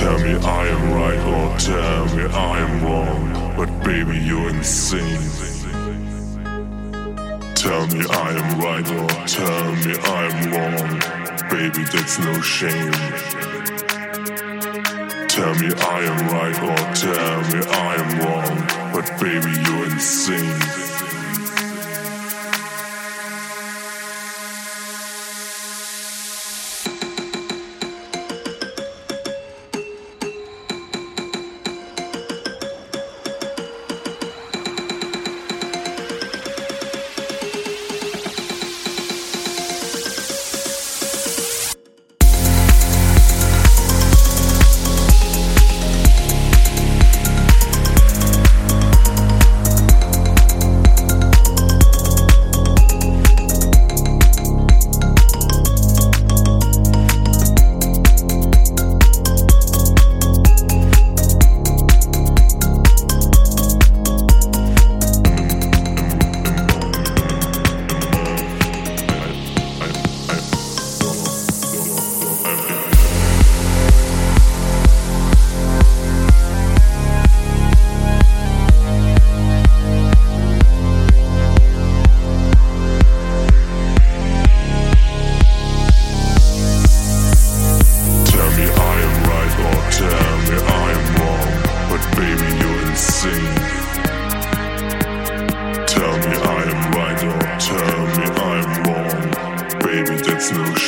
me I am right or tell me I am wrong, but baby you're insane. Tell me I am right or tell me I am wrong, baby that's no shame. Tell me I am right or tell me I am wrong, but baby you're insane.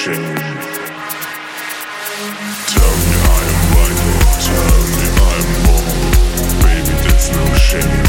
Tell me I am right tell